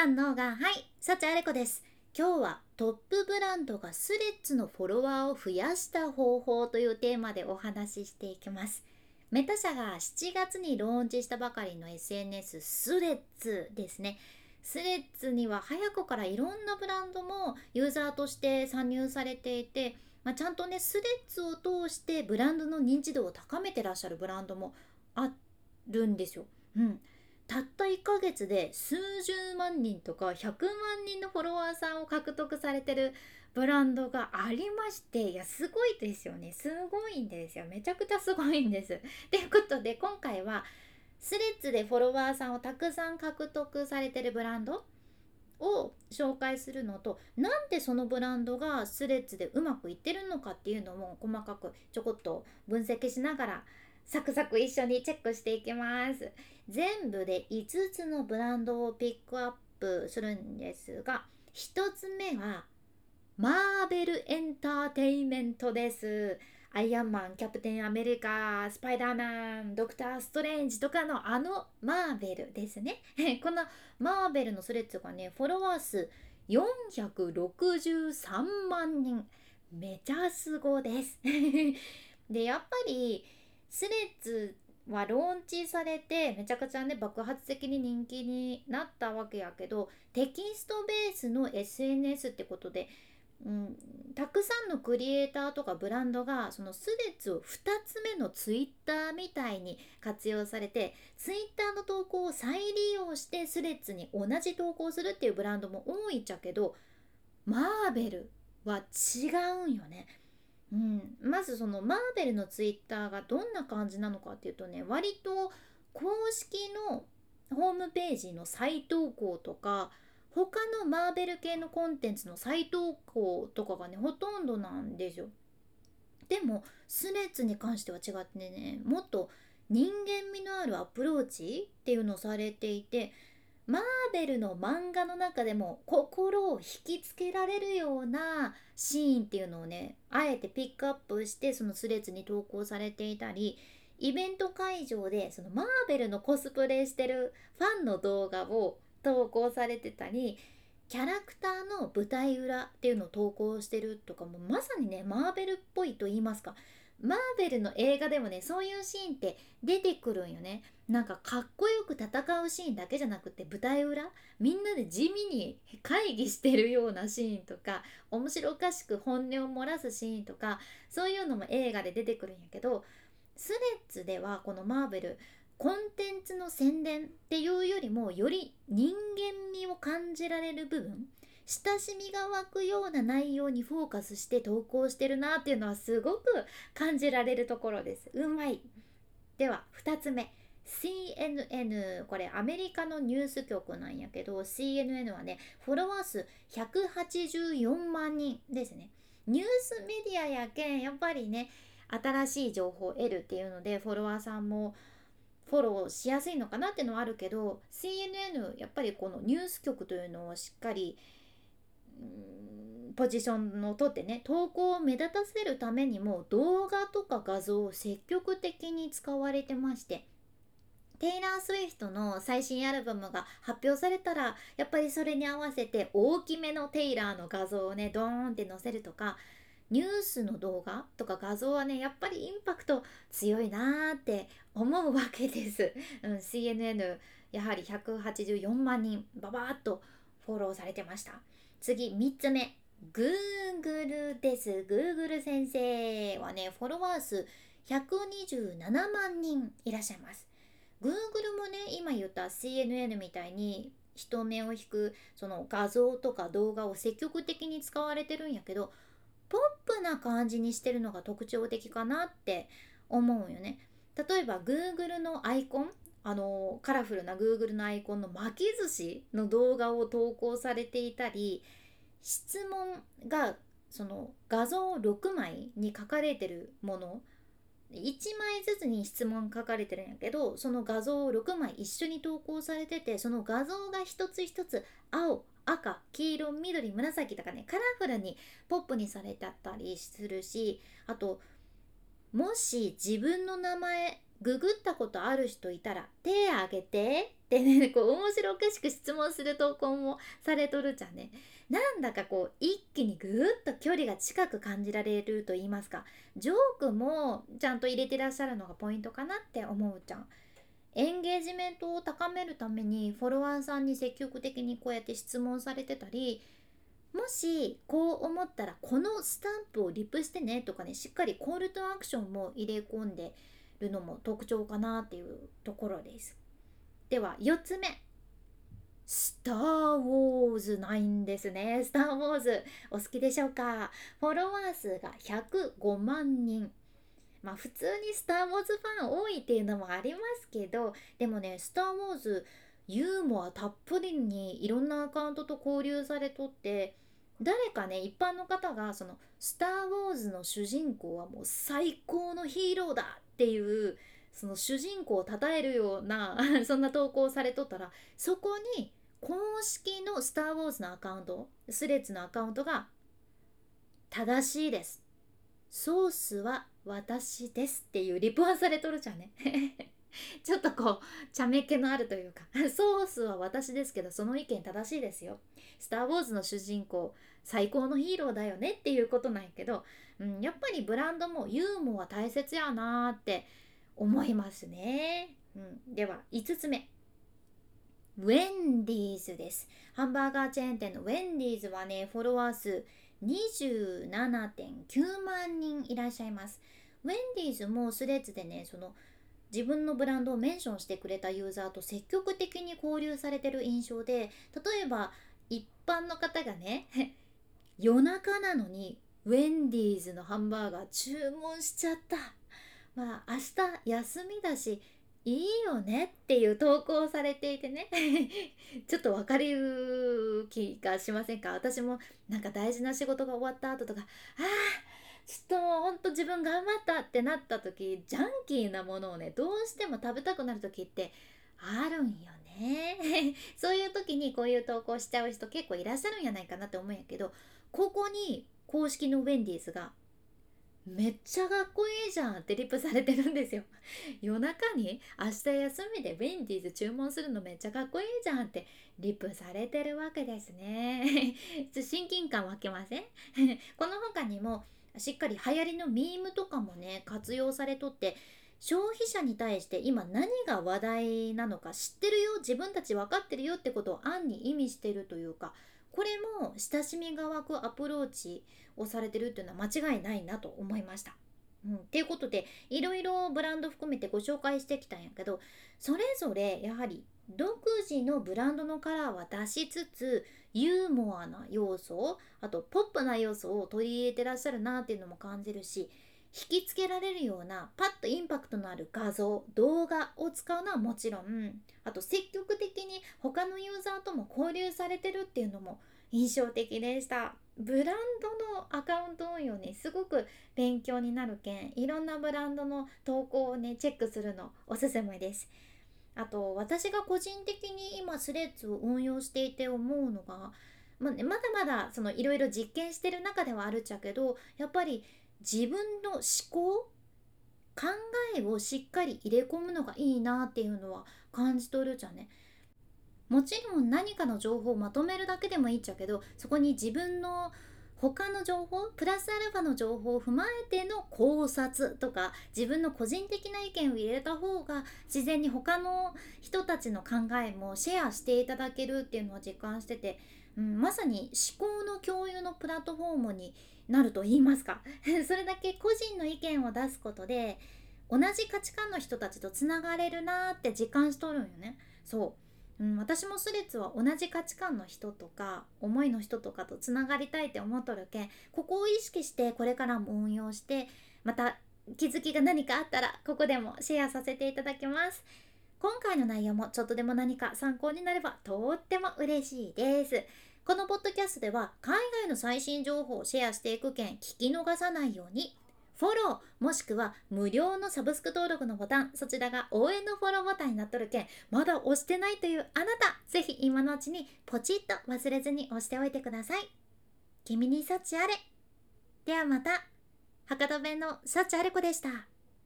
三能がはい幸あれ子です。今日はトップブランドがスレッズのフォロワーを増やした方法というテーマでお話ししていきます。メタ社が7月にローンチしたばかりの SNS スレッズですね。スレッズには早くからいろんなブランドもユーザーとして参入されていて、まあ、ちゃんとねスレッズを通してブランドの認知度を高めてらっしゃるブランドもあるんですよ。うん、たった1ヶ月で数十万人とか100万人のフォロワーさんを獲得されてるブランドがありましていやすごいですよねすごいんですよめちゃくちゃすごいんです。ということで今回はスレッズでフォロワーさんをたくさん獲得されてるブランドを紹介するのとなんでそのブランドがスレッズでうまくいってるのかっていうのも細かくちょこっと分析しながらサクサク一緒にチェックしていきます全部で5つのブランドをピックアップするんですが1つ目はマーベルエンターテインメントですアイアンマン、キャプテンアメリカ、スパイダーマン、ドクター・ストレンジとかのあのマーベルですね。このマーベルのスレッズがね、フォロワー数463万人。めちゃすごです。で、やっぱりスレッズはローンチされてめちゃくちゃね爆発的に人気になったわけやけどテキストベースの SNS ってことで、うん、たくさんのクリエイターとかブランドがそのスレッズを2つ目のツイッターみたいに活用されてツイッターの投稿を再利用してスレッズに同じ投稿するっていうブランドも多いっちゃけどマーベルは違うんよね。うん、まずそのマーベルのツイッターがどんな感じなのかっていうとね割と公式のホームページの再投稿とか他のマーベル系のコンテンツの再投稿とかがねほとんどなんですよ。でもスレッズに関しては違ってねもっと人間味のあるアプローチっていうのをされていてマーベルの漫画の中でも心を引きつけられるようなシーンっていうのをねあえてピックアップしてそのスレッズに投稿されていたりイベント会場でそのマーベルのコスプレしてるファンの動画を投稿されてたりキャラクターの舞台裏っていうのを投稿してるとかもまさにねマーベルっぽいと言いますかマーベルの映画でもねそういうシーンって出てくるんよね。なんかかっこよく戦うシーンだけじゃなくて舞台裏みんなで地味に会議してるようなシーンとか面白おかしく本音を漏らすシーンとかそういうのも映画で出てくるんやけどスレッズではこのマーベルコンテンツの宣伝っていうよりもより人間味を感じられる部分親しみが湧くような内容にフォーカスして投稿してるなっていうのはすごく感じられるところです。うまい。では2つ目。CNN これアメリカのニュース局なんやけど CNN はねフォロワー数184万人ですねニュースメディアやけんやっぱりね新しい情報を得るっていうのでフォロワーさんもフォローしやすいのかなっていうのはあるけど CNN やっぱりこのニュース局というのをしっかりポジションをとってね投稿を目立たせるためにも動画とか画像を積極的に使われてましてテイラー・スウィフトの最新アルバムが発表されたらやっぱりそれに合わせて大きめのテイラーの画像をねドーンって載せるとかニュースの動画とか画像はねやっぱりインパクト強いなーって思うわけです、うん、CNN やはり184万人ババーっとフォローされてました。次3つ目。Google です。Google 先生はねフォロワー数127万人いらっしゃいます。Google もね今言った CNN みたいに人目を引くその画像とか動画を積極的に使われてるんやけどポップな感じにしてるのが特徴的かなって思うよね。例えば Google のアイコンあのカラフルな Google のアイコンの巻き寿司の動画を投稿されていたり質問がその画像6枚に書かれてるもの1枚ずつに質問書かれてるんやけどその画像を6枚一緒に投稿されててその画像が一つ一つ青赤黄色緑紫とかねカラフルにポップにされてたりするしあともし自分の名前ググったことある人いたら手あげて。ってねこう面白おかしく質問する投稿もされとるじゃんね。なんだかこう一気にぐーっと距離が近く感じられると言いますか。ジョークもちゃんと入れてらっしゃるのがポイントかなって思うじゃん。エンゲージメントを高めるためにフォロワーさんに積極的にこうやって質問されてたりもしこう思ったらこのスタンプをリプしてねとかねしっかりコールトアクションも入れ込んでるのも特徴かなっていうところですでは4つ目スター・ウォーズないんですね。スター・ウォーズお好きでしょうか？フォロワー数が105万人。まあ普通にスター・ウォーズファン多いっていうのもありますけど、でもね、スター・ウォーズユーモアたっぷりにいろんなアカウントと交流されとって、誰かね一般の方がその「スター・ウォーズ」の主人公はもう最高のヒーローだっていうその主人公を称えるような そんな投稿されとったらそこに公式の「スター・ウォーズ」のアカウントスレッズのアカウントが正しいです。ソースは私ですっていうリプはされとるじゃんね。こう茶目気のあるというか ソースは私ですけどその意見正しいですよスター・ウォーズの主人公最高のヒーローだよねっていうことなんやけど、うん、やっぱりブランドもユーモア大切やなーって思いますね、うん、では5つ目ウェンディーズです。ハンバーガーチェーン店のウェンディーズはね、フォロワー数27.9万人いらっしゃいます。ウェンディーズもスレッズでね、その自分のブランドをメンションしてくれたユーザーと積極的に交流されてる印象で、例えば一般の方がね、夜中なのにウェンディーズのハンバーガー注文しちゃった。まあ明日休みだしいいよねっていう投稿をされていてね ちょっと分かる気がしませんか？私もなんか大事な仕事が終わった後とかああちょっともうほんと自分頑張ったってなった時ジャンキーなものをねどうしても食べたくなる時ってあるんよね そういう時にこういう投稿しちゃう人結構いらっしゃるんやないかなって思うんやけどここに公式のウェンディーズがめっちゃかっこいいじゃんってリプされてるんですよ。夜中に明日休みでウェンディーズ注文するのめっちゃかっこいいじゃんってリプされてるわけですね。親近感湧きません？この他にもしっかり流行りのミームとかもね活用されとって消費者に対して今何が話題なのか知ってるよ自分たち分かってるよってことを暗に意味してるというかこれも親しみが湧くアプローチをされてるっていうのは間違いないなと思いました。うん、っていうことでいろいろブランド含めてご紹介してきたんやけどそれぞれやはり独自のブランドのカラーは出しつつユーモアな要素あとポップな要素を取り入れてらっしゃるなっていうのも感じるし引きつけられるようなパッとインパクトのある画像動画を使うのはもちろんあと積極的に他のユーザーとも交流されてるっていうのも印象的でした。ブランドのアカウント運用ねすごく勉強になるけんいろんなブランドの投稿をねチェックするのおすすめです。あと私が個人的に今スレッズを運用していて思うのがまあね、まだまだそのいろいろ実験してる中ではあるっちゃけどやっぱり自分の思考考えをしっかり入れ込むのがいいなっていうのは感じ取るじゃね。もちろん何かの情報をまとめるだけでもいいっちゃけどそこに自分の他の情報プラスアルファの情報を踏まえての考察とか自分の個人的な意見を入れた方が自然に他の人たちの考えもシェアしていただけるっていうのを実感してて、うん、まさに思考の共有のプラットフォームになると言いますか。それだけ個人の意見を出すことで同じ価値観の人たちとつながれるなーって実感しとるんよね。そう。うん、私もスレッズは同じ価値観の人とか思いの人とかとつながりたいって思っとるけんここを意識してこれからも運用してまた気づきが何かあったらここでもシェアさせていただきます。今回の内容もちょっとでも何か参考になればとっても嬉しいです。このポッドキャストでは海外の最新情報をシェアしていく件聞き逃さないようにフォローもしくは無料のサブスク登録のボタンそちらが応援のフォローボタンになっとるけんまだ押してないというあなたぜひ今のうちにポチッと忘れずに押しておいてください。君に幸あれ。ではまた。博多弁の幸あれ子でした。